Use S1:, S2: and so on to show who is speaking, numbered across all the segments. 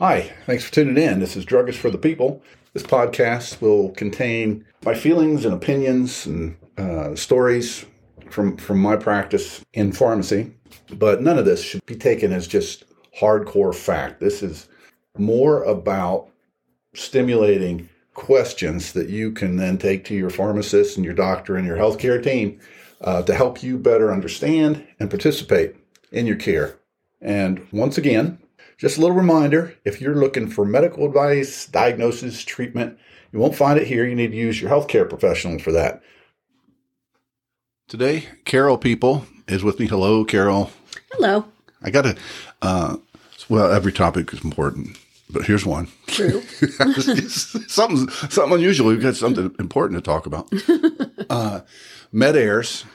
S1: Hi, thanks for tuning in. This is Druggist for the People. This podcast will contain my feelings and opinions and uh, stories from from my practice in pharmacy, but none of this should be taken as just hardcore fact. This is more about stimulating questions that you can then take to your pharmacist and your doctor and your healthcare team uh, to help you better understand and participate in your care. And once again, just a little reminder if you're looking for medical advice, diagnosis, treatment, you won't find it here. You need to use your healthcare professional for that. Today, Carol People is with me. Hello, Carol.
S2: Hello.
S1: I got to, uh, well, every topic is important, but here's one.
S2: True.
S1: something, something unusual. We've got something important to talk about. uh, med airs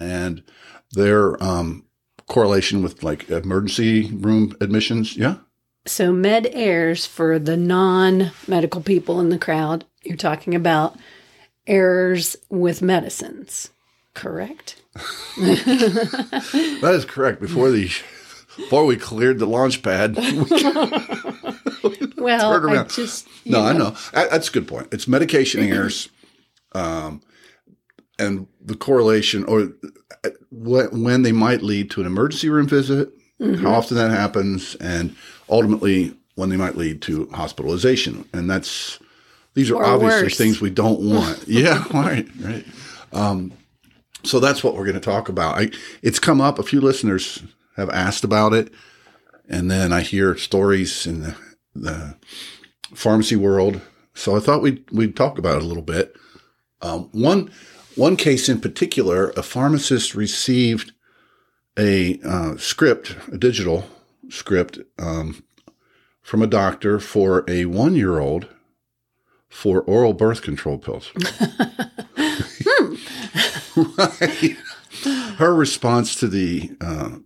S1: and their um, correlation with like emergency room admissions. Yeah.
S2: So, med airs for the non medical people in the crowd, you're talking about errors with medicines, correct?
S1: that is correct. Before the before we cleared the launch pad, we,
S2: well, I just
S1: no, know. I know that's a good point. It's medication errors, um, and the correlation or uh, when they might lead to an emergency room visit, mm-hmm. how often that happens, and ultimately when they might lead to hospitalization. And that's these are or obviously worse. things we don't want. yeah, right, right. Um, so that's what we're going to talk about. I, it's come up. A few listeners have asked about it, and then I hear stories in the, the pharmacy world. So I thought we'd we'd talk about it a little bit. Um, one one case in particular, a pharmacist received a uh, script, a digital script um, from a doctor for a one year old for oral birth control pills. right. Her response to the uh,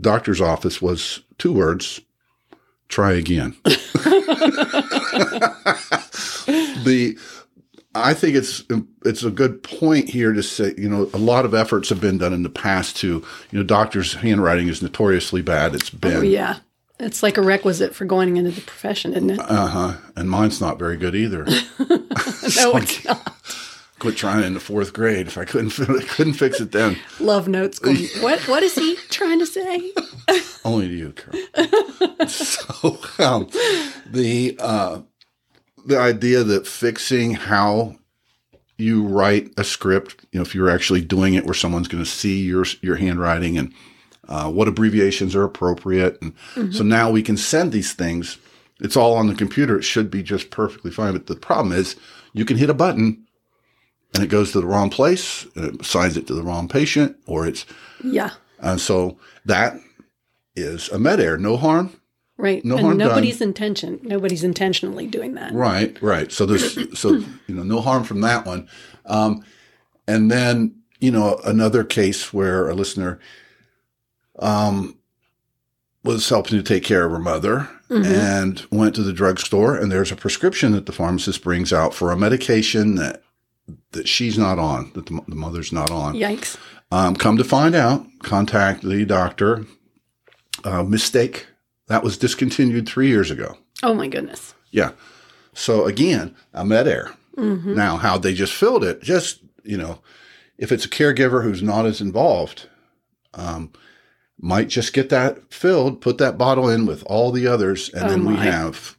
S1: doctor's office was two words try again. the I think it's it's a good point here to say, you know, a lot of efforts have been done in the past to, you know, doctors' handwriting is notoriously bad. It's been oh,
S2: yeah. It's like a requisite for going into the profession, isn't it?
S1: Uh huh. And mine's not very good either.
S2: no, it's not.
S1: Quit trying in the fourth grade if I couldn't couldn't fix it then.
S2: Love notes. Going, what what is he trying to say?
S1: Only to you, Carol. so um, the uh, the idea that fixing how you write a script, you know, if you're actually doing it where someone's going to see your your handwriting and uh, what abbreviations are appropriate, and mm-hmm. so now we can send these things. It's all on the computer. It should be just perfectly fine. But the problem is, you can hit a button and it goes to the wrong place, and it signs it to the wrong patient, or it's
S2: yeah.
S1: And so that is a med error. No harm,
S2: Right. No and nobody's done. intention. Nobody's intentionally doing that.
S1: Right. Right. So there's so you know no harm from that one. Um, and then you know another case where a listener um, was helping to take care of her mother mm-hmm. and went to the drugstore and there's a prescription that the pharmacist brings out for a medication that that she's not on that the, the mother's not on.
S2: Yikes.
S1: Um, come to find out, contact the doctor. Uh, mistake that was discontinued three years ago.
S2: Oh my goodness.
S1: Yeah. So again, a med air. Mm-hmm. Now, how they just filled it, just, you know, if it's a caregiver who's not as involved, um, might just get that filled, put that bottle in with all the others, and oh then we have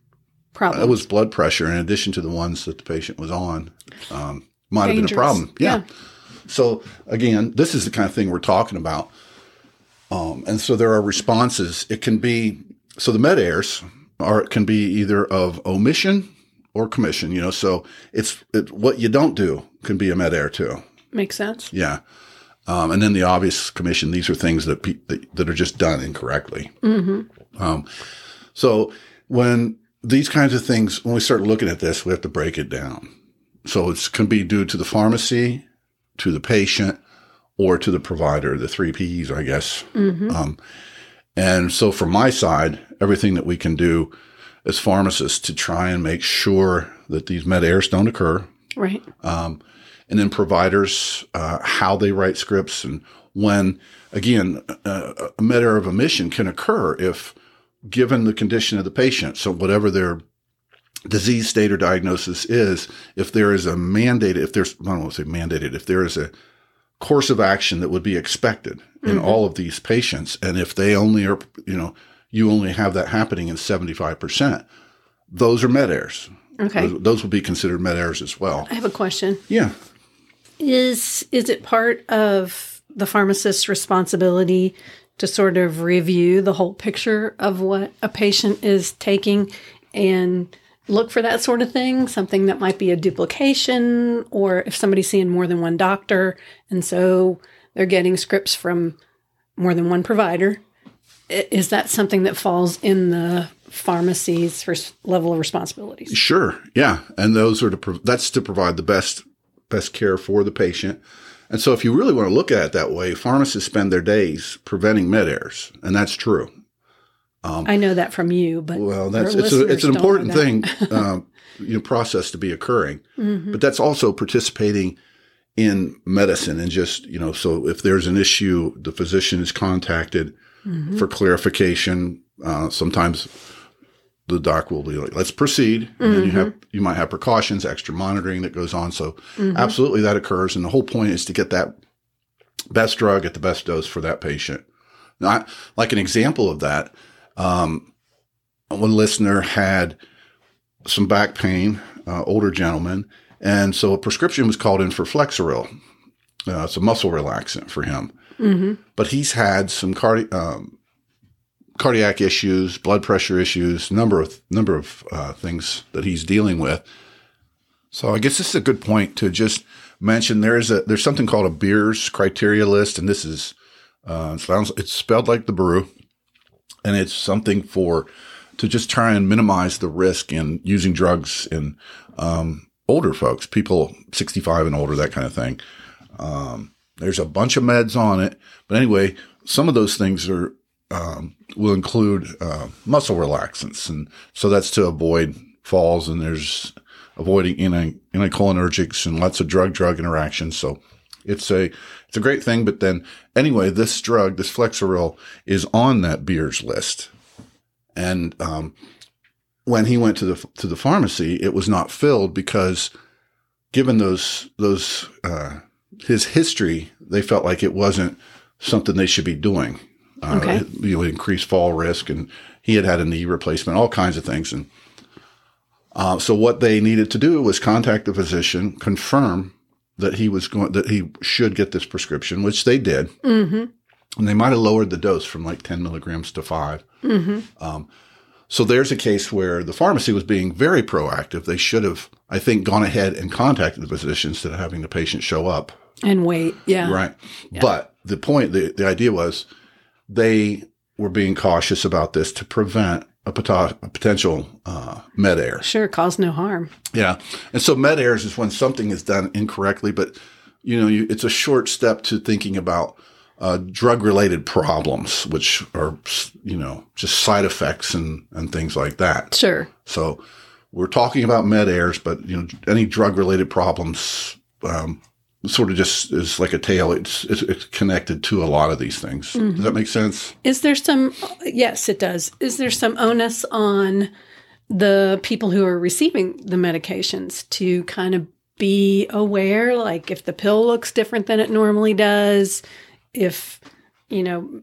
S2: problems.
S1: It was blood pressure in addition to the ones that the patient was on. Um, might Dangerous. have been a problem. Yeah. yeah. So again, this is the kind of thing we're talking about. Um, and so there are responses. It can be so the med airs are can be either of omission or commission. You know, so it's it, what you don't do can be a med air too.
S2: Makes sense.
S1: Yeah. Um, and then the obvious commission. These are things that pe- that, that, are just done incorrectly. Mm-hmm. Um, so when these kinds of things, when we start looking at this, we have to break it down. So it can be due to the pharmacy, to the patient, or to the provider. The three P's, I guess. Mm-hmm. Um, and so from my side, everything that we can do as pharmacists to try and make sure that these med errors don't occur.
S2: Right.
S1: Um, and then providers, uh, how they write scripts and when, again, uh, a med error of omission can occur if given the condition of the patient. So whatever their disease state or diagnosis is, if there is a mandated, if there's, I don't want to say mandated, if there is a course of action that would be expected in mm-hmm. all of these patients, and if they only are, you know, you only have that happening in 75%, those are med errors.
S2: Okay.
S1: Those, those would be considered med errors as well.
S2: I have a question.
S1: Yeah.
S2: Is is it part of the pharmacist's responsibility to sort of review the whole picture of what a patient is taking and look for that sort of thing, something that might be a duplication or if somebody's seeing more than one doctor and so they're getting scripts from more than one provider. Is that something that falls in the pharmacy's level of responsibilities?
S1: Sure. Yeah. And those are to, pro- that's to provide the best, best care for the patient. And so if you really want to look at it that way, pharmacists spend their days preventing med errors. And that's true.
S2: I know that from you, but
S1: Well, that's it's, a, it's an
S2: listeners don't know
S1: important thing, um, you know, process to be occurring.
S2: Mm-hmm.
S1: But that's also participating in medicine and just you know. So if there's an issue, the physician is contacted
S2: Mm-hmm.
S1: for clarification. Uh, sometimes the doc will be like, "Let's proceed," and then you have
S2: Mm-hmm.
S1: you might have precautions, extra monitoring that goes on. So absolutely, that occurs, and the whole point is to get that best drug at the best dose for that patient. Not like an example of that. Um, one listener had some back pain, uh, older gentleman, and so a prescription was called in for Flexeril. Uh, it's a muscle relaxant for him, but he's had some cardi- um, cardiac issues, blood pressure issues, number of number of uh, things that he's dealing with. So I guess this is a good point to just mention. There's a there's something called a Beers criteria list, and this is uh, it sounds it's spelled like the brew, and it's something for to just try and minimize the risk in using drugs in um, older folks, people 65 and older, that kind of thing. Um, there's a bunch of meds on it, but anyway, some of those things are um, will include uh, muscle relaxants, and so that's to avoid falls. And there's avoiding anti- anticholinergics and lots of drug-drug interactions. So it's a it's a great thing. But then anyway, this drug, this Flexeril, is on that Beers list, and um, when he went to the to the pharmacy, it was not filled because, given those those uh, his history, they felt like it wasn't something they should be doing. Uh,
S2: Okay.
S1: You know, increased fall risk, and he had had a knee replacement, all kinds of things, and uh, so what they needed to do was contact the physician, confirm that he was going that he should get this prescription, which they did, mm-hmm. and they might have lowered the dose from like ten milligrams to 5 Um, so there's a case where the pharmacy was being very proactive. They should have, I think, gone ahead and contacted the physician instead of having the patient show up.
S2: and wait. Yeah.
S1: Right. But the point, the, the idea was they were being cautious about this to prevent a, pot- a potential uh, med error.
S2: Sure, cause no harm.
S1: Yeah. And so med errors is when something is done incorrectly, but you know, you, it's a short step to thinking about uh, drug related problems, which are, you know, just side effects and, and things like that.
S2: Sure.
S1: So we're talking about med errors, but you know, any drug related problems, um, sort of just is like a tail. It's, it's, it's connected to a lot of these things. Mm-hmm. Does that make sense?
S2: Is there some, yes, it does. Is there some onus on the people who are receiving the medications to kind of be aware? Like if the pill looks different than it normally does, if, you know,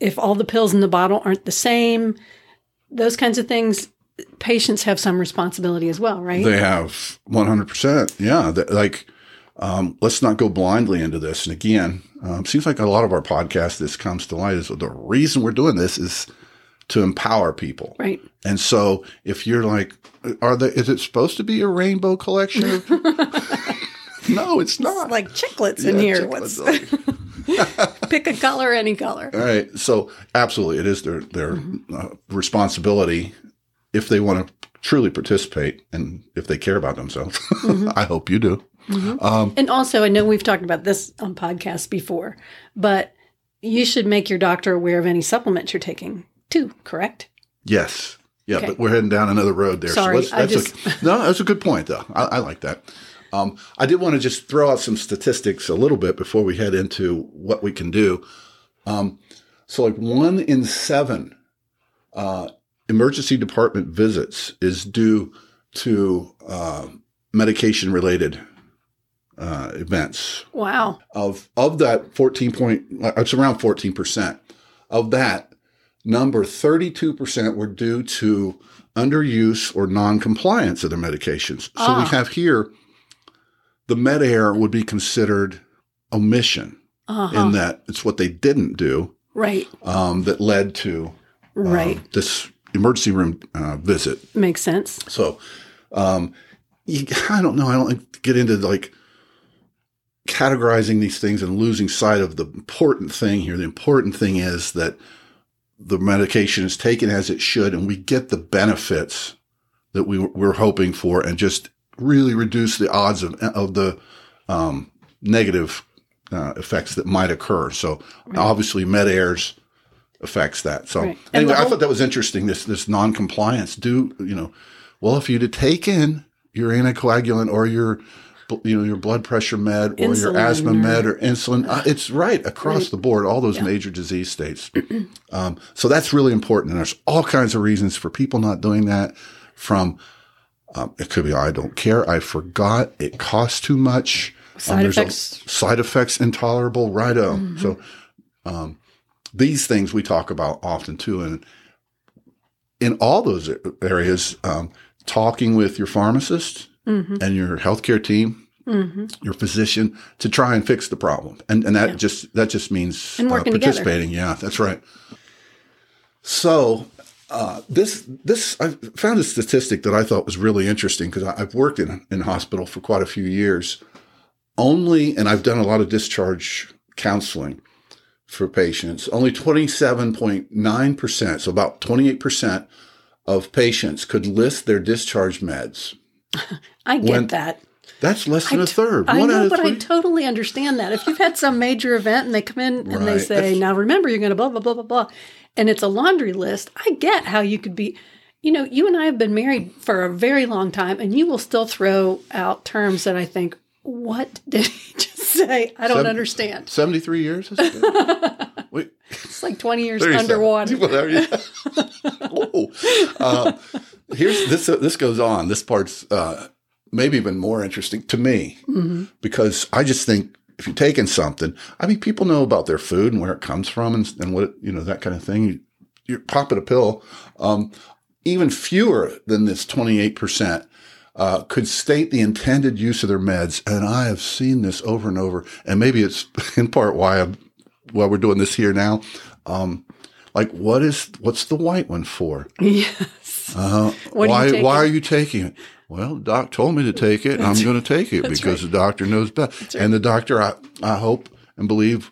S2: if all the pills in the bottle aren't the same, those kinds of things, patients have some responsibility as well, right?
S1: They have 100%. Yeah. Like, um, let's not go blindly into this. And again, um, seems like a lot of our podcast, this comes to light is the reason we're doing this is to empower people.
S2: right.
S1: And so if you're like, are they, is it supposed to be a rainbow collection? Of, no, it's not.
S2: Like chiclets in
S1: Yeah,
S2: here.
S1: check
S2: What's,
S1: what's
S2: pick a color, any color.
S1: All right. So absolutely, it is their their uh, responsibility if they want to truly participate and if they care about themselves. I hope you do.
S2: And also, I know we've talked about this on podcasts before, but you should make your doctor aware of any supplements you're taking too, correct?
S1: Yes. Yeah,
S2: Okay.
S1: but we're heading down another road there.
S2: Sorry,
S1: so that's a, no, that's a good point, though. I, I like that. Um, I did want to just throw out some statistics a little bit before we head into what we can do. Um, so, like one in seven uh, emergency department visits is due to uh, medication related uh, events.
S2: Wow.
S1: Of of that fourteen point, it's around fourteen percent. Of that number, thirty two percent were due to underuse or non-compliance of the medications. So
S2: Ah.
S1: we have here the med air would be considered omission
S2: Uh-huh.
S1: in that it's what they didn't do
S2: right.
S1: um, that led to um,
S2: Right.
S1: this emergency room uh, visit.
S2: Makes sense.
S1: So, um, you, I don't know. I don't like to get into like categorizing these things and losing sight of the important thing here. The important thing is that the medication is taken as it should, and we get the benefits that we we're hoping for, and just really reduce the odds of of the um, negative uh, effects that might occur. So, obviously, med airs affects that. So,
S2: Right.
S1: Anyway,
S2: the
S1: I thought that was interesting. This this non-compliance. Do you know? Well, if you'd have taken your anticoagulant or your you know your blood pressure med or your asthma
S2: or-
S1: med or insulin, uh, it's right across
S2: Right.
S1: the board. All those major disease states. um, so that's really important. And there's all kinds of reasons for people not doing that. From um, it could be I don't care, I forgot, it costs too much. Um,
S2: Side
S1: there's
S2: effects. Mm-hmm.
S1: side effects intolerable. Righto. So um, these things we talk about often too, and in all those areas, um, talking with your pharmacist
S2: Mm-hmm.
S1: and your healthcare team, your physician, to try and fix the problem, and and that just that just means uh,
S2: working together.
S1: participating. Yeah, that's right. So. Uh, this this I found a statistic that I thought was really interesting because I've worked in in hospital for quite a few years. Only, and I've done a lot of discharge counseling for patients. Only twenty seven point nine percent, so about twenty eight percent of patients could list their discharge meds.
S2: I get
S1: When-
S2: that.
S1: That's less than a third.
S2: I
S1: One
S2: know, but I totally understand that. If you've had some major event and they come in and they say,
S1: That's-
S2: now remember, you're going to blah, blah, blah, blah, blah, and it's a laundry list, I get how you could be, you know, you and I have been married for a very long time and you will still throw out terms that I think, what did he just say? I don't
S1: Seven-
S2: understand.
S1: Seventy three years. Has it been? Wait,
S2: It's like 20 years
S1: 37.
S2: underwater.
S1: Whatever. yeah. oh. Um, here's this. Uh, this goes on. This part's uh, maybe even more interesting to me
S2: Mm-hmm.
S1: because I just think if you're taking something, I mean, people know about their food and where it comes from and, and what it, you know that kind of thing. You, you're popping a pill. Um, even fewer than this 28 percent. Uh, could state the intended use of their meds, and I have seen this over and over. And maybe it's in part why I'm why we're doing this here now. Um, like, what is what's the white one for?
S2: Yes.
S1: Uh,
S2: What
S1: why why are you taking it? Well, the doc told me to take it, and I'm going to take it because the doctor knows best. And the doctor, I, I hope and believe,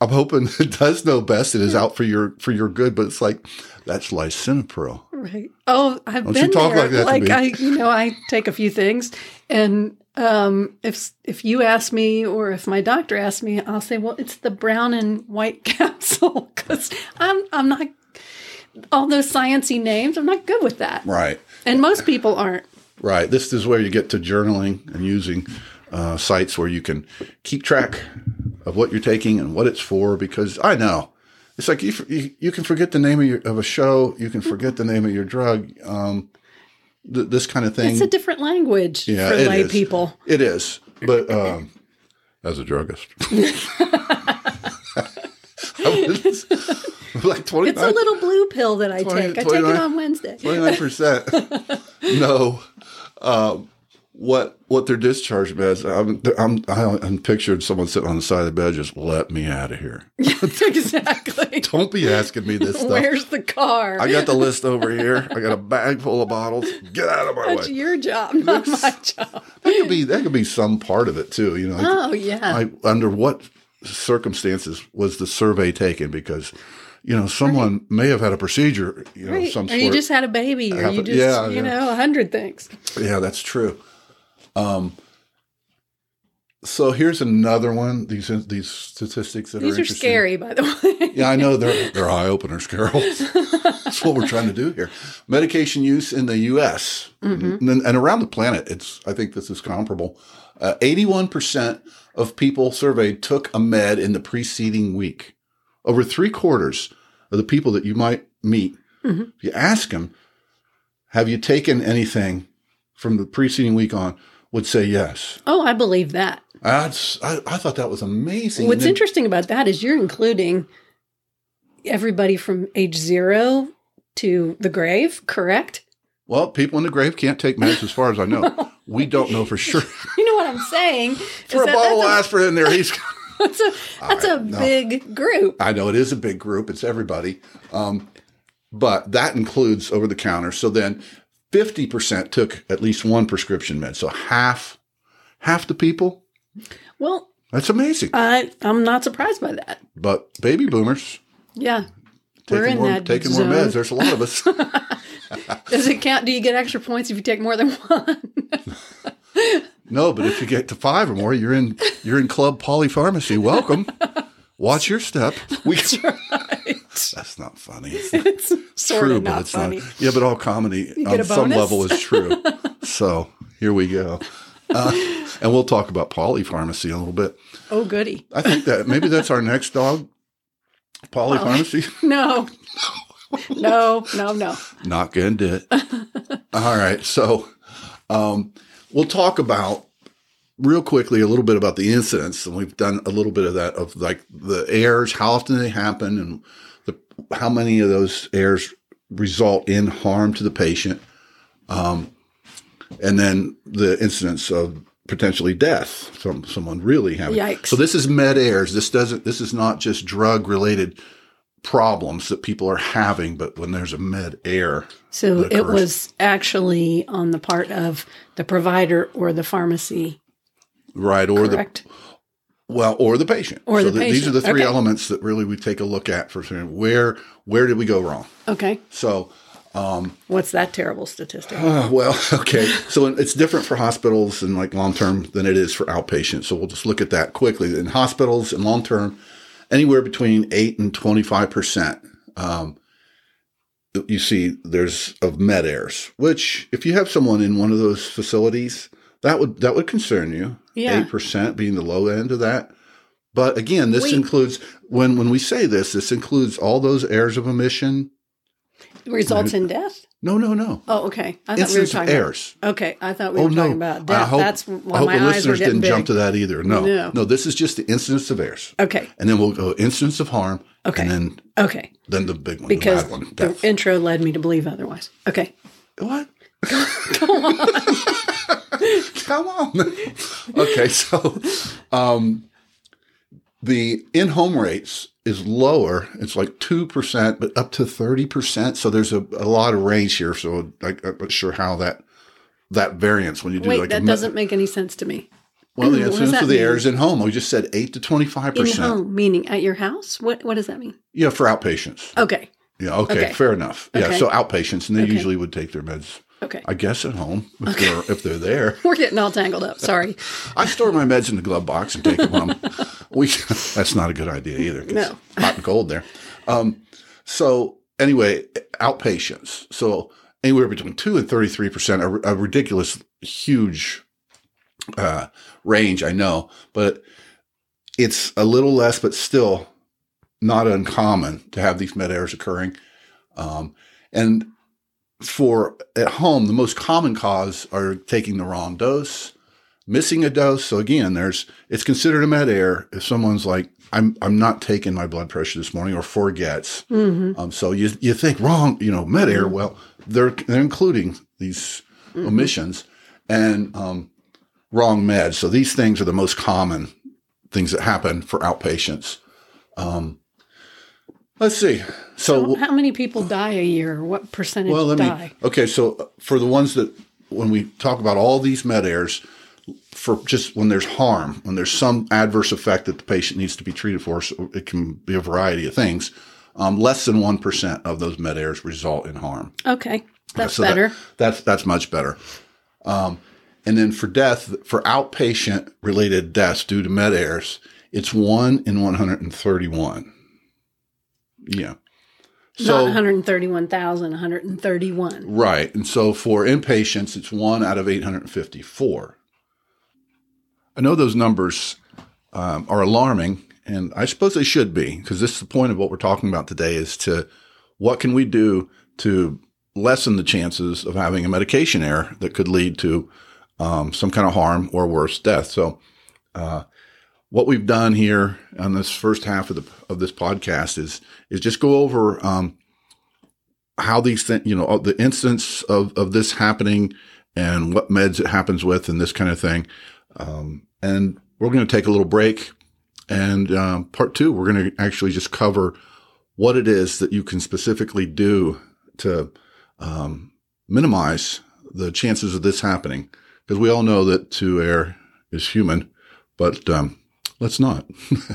S1: I'm hoping it does know best. It is out for your for your good. But it's like that's lisinopril.
S2: Right. Oh, I've
S1: Don't you
S2: been
S1: talk
S2: there.
S1: like that
S2: Like. I, you know, I take a few things, and um, if if you ask me, or if my doctor asks me, I'll say, well, it's the brown and white capsule because I'm I'm not all those sciency names. I'm not good with that,
S1: Right.
S2: and most people aren't.
S1: Right. This is where you get to journaling and using uh, sites where you can keep track of what you're taking and what it's for. Because I know it's like you you, you can forget the name of, your, of a show, you can forget the name of your drug. Um, th- this kind of thing.
S2: It's a different language
S1: Yeah,
S2: for lay
S1: is.
S2: people.
S1: It is, but um, as a druggist, like twenty
S2: It's a little blue pill that I
S1: 20
S2: take. I take it on Wednesday.
S1: Twenty-nine percent. No, um, what what their discharge meds? I'm I'm I'm picturing someone sitting on the side of the bed, just let me out of here.
S2: exactly.
S1: Don't be asking me this stuff.
S2: Where's the car?
S1: I got the list over here. I got a bag full of bottles. Get out of my
S2: That's
S1: way.
S2: your job, not my job.
S1: That could be that could be some part of it too. You know, like,
S2: Oh yeah.
S1: I, under what circumstances was the survey taken? Because you know, someone may have had a procedure, you know,
S2: Right.
S1: some
S2: Or
S1: sort.
S2: you just had a baby, or you just,
S1: yeah,
S2: you
S1: yeah.
S2: know, a hundred things.
S1: Yeah, that's true. Um, so here's another one. These these statistics that
S2: These
S1: are
S2: are scary, by the way.
S1: Yeah, I know they're they're eye openers, Carol. That's what we're trying to do here. Medication use in the U.S.
S2: Mm-hmm.
S1: and, and around the planet. It's I think this is comparable. Uh, Eighty-one percent of people surveyed took a med in the preceding week. Over three quarters of the people that you might meet
S2: Mm-hmm.
S1: If you ask them, have you taken anything from the preceding week on, would say yes.
S2: Oh, I believe that.
S1: That's, I, I thought that was amazing.
S2: What's
S1: then-
S2: interesting about that is you're including everybody from age zero to the grave, correct?
S1: Well, people in the grave can't take meds as far as I know. we don't know for sure.
S2: You know what I'm saying?
S1: For
S2: Is
S1: a bottle of aspirin in there, he's.
S2: That's a, that's a
S1: no.
S2: big group.
S1: I know it is a big group. It's everybody. Um, but that includes over the counter. So then 50% took at least one prescription med. So half, half the people.
S2: Well,
S1: That's amazing.
S2: I I'm not surprised by that.
S1: but baby boomers
S2: Yeah. We're in
S1: more,
S2: that
S1: taking
S2: zone.
S1: more meds. There's a lot of us.
S2: Does it count? Do you get extra points if you take more than one?
S1: no, but if you get to five or more, you're in you're in club polypharmacy. Welcome. Watch your step. We, That's not funny. It's not
S2: it's sort
S1: true, but
S2: not
S1: it's
S2: funny.
S1: not. Yeah, but all comedy on some level is true. so here we go. Uh, and we'll talk about polypharmacy a little bit.
S2: Oh, goody.
S1: I think that maybe that's our next dog. Polypharmacy.
S2: No. No, no, no.
S1: Not gonna do it. All right. So um, we'll talk about real quickly a little bit about the incidence, and we've done a little bit of that of like the errors, how often they happen, and the how many of those errors result in harm to the patient, um, and then the incidence of potentially death from someone really having.
S2: Yikes.
S1: So this is med errors. This doesn't. This is not just drug related problems that people are having, but when there's a med error.
S2: So it was actually on the part of the provider or the pharmacy,
S1: Right, or
S2: correct?
S1: the well, or the patient,
S2: Or the
S1: th- These are the three
S2: Okay.
S1: elements that really we take a look at for where where did we go wrong.
S2: okay.
S1: So,
S2: What's that terrible statistic?
S1: uh, well, okay, so it's different for hospitals and like long term than it is for outpatients. So we'll just look at that quickly. In hospitals and long term, anywhere between eight and twenty five percent. Um, you see, there's of med errors, which if you have someone in one of those facilities, that would that would concern you.
S2: Yeah.
S1: eight percent being the low end of that. But again, this
S2: Wait.
S1: includes when when we say this, this includes all those errors of omission.
S2: Results in death?
S1: No, no, no.
S2: Oh, okay. I thought we were talking
S1: errors.
S2: about. Okay, I thought we
S1: Oh
S2: were
S1: no!
S2: talking about
S1: I
S2: death.
S1: hope,
S2: That's
S1: I
S2: why
S1: hope
S2: my
S1: the
S2: eyes
S1: listeners didn't
S2: big.
S1: jump to that either. No,
S2: No.
S1: no, This is just the incidence of errors,
S2: Okay,
S1: and then we'll go incidence of harm,
S2: Okay.
S1: and then
S2: okay.
S1: then the big one,
S2: Because
S1: the bad one,
S2: the intro led me to believe otherwise. Okay.
S1: What? Come on. Come on. okay, so um, the in home rates is lower. It's like 2%, but up to 30%. So there's a, a lot of range here. So I, I'm not sure how that that variance when you do
S2: Wait,
S1: like
S2: that doesn't make any sense to me.
S1: well the incidence of the
S2: mean?
S1: errors in home. We just said 8 to 25%.
S2: In home, meaning at your house? What What does that mean?
S1: Yeah, for outpatients.
S2: Okay.
S1: Yeah, okay,
S2: Okay.
S1: fair enough. Yeah,
S2: Okay.
S1: so outpatients, and they
S2: Okay.
S1: usually would take their meds,
S2: Okay.
S1: I guess, at home if, they're, if they're there.
S2: We're getting all tangled up. Sorry.
S1: I store my meds in the glove box and take them home. we that's not a good idea either.
S2: No.
S1: hot and cold there. Um, so anyway, outpatients. So anywhere between two and thirty three percent, a ridiculous, huge uh, range. I know, but it's a little less, but still not uncommon to have these med errors occurring. Um, and for at home, the most common cause are taking the wrong dose, missing a dose. So again, there's it's considered a med error if someone's like, I'm I'm not taking my blood pressure this morning or forgets. Um, so you you think wrong, you know, med error. Well, they're they're including these omissions and um, wrong meds. So these things are the most common things that happen for outpatients. Um, let's see. So,
S2: How many people die a year? What percentage
S1: well, let
S2: die?
S1: me. Okay, so uh, for the ones that when we talk about all these med errors, for just when there's harm, when there's some adverse effect that the patient needs to be treated for, so it can be a variety of things. Um, less than one percent of those med errors result in harm.
S2: Okay. That's
S1: So that-
S2: better.
S1: that's that's much better. Um, and then for death, for outpatient related deaths due to med errors, it's one in one hundred Yeah.
S2: Not 131,000, 131.
S1: Right. And so for inpatients, it's one out of 854. I know those numbers um, are alarming, and I suppose they should be, because this is the point of what we're talking about today is to what can we do to lessen the chances of having a medication error that could lead to um, some kind of harm or worse, death. So, uh, what we've done here on this first half of the of this podcast is is just go over um, how these things, you know, the instance of of this happening and what meds it happens with and this kind of thing. Um, and we're going to take a little break. And um, part two, we're going to actually just cover what it is that you can specifically do to um, minimize the chances of this happening. Because we all know that to err is human, but um, let's not.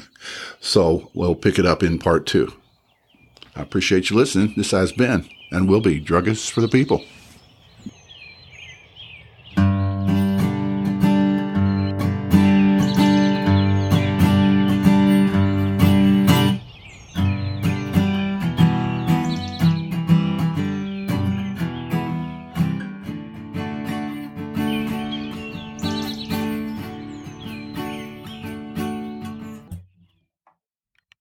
S1: so we'll pick it up in part two. I appreciate you listening. This has been and will be Druggists for the People.